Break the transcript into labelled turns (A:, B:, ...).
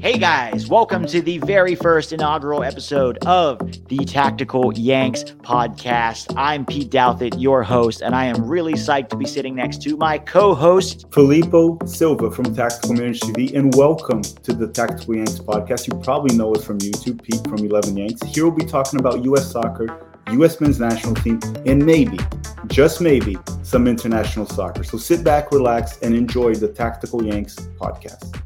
A: Hey guys, welcome to the very first inaugural episode of the Tactical Yanks podcast. I'm Pete Douthit, your host, and I am really psyched to be sitting next to my co-host
B: Filippo Silva from Tactical Manager TV, and welcome to the Tactical Yanks podcast. You probably know us from YouTube, Pete from 11 Yanks. Here we'll be talking about U.S. soccer, U.S. men's national team, and maybe, just maybe, some international soccer. So sit back, relax, and enjoy the Tactical Yanks podcast.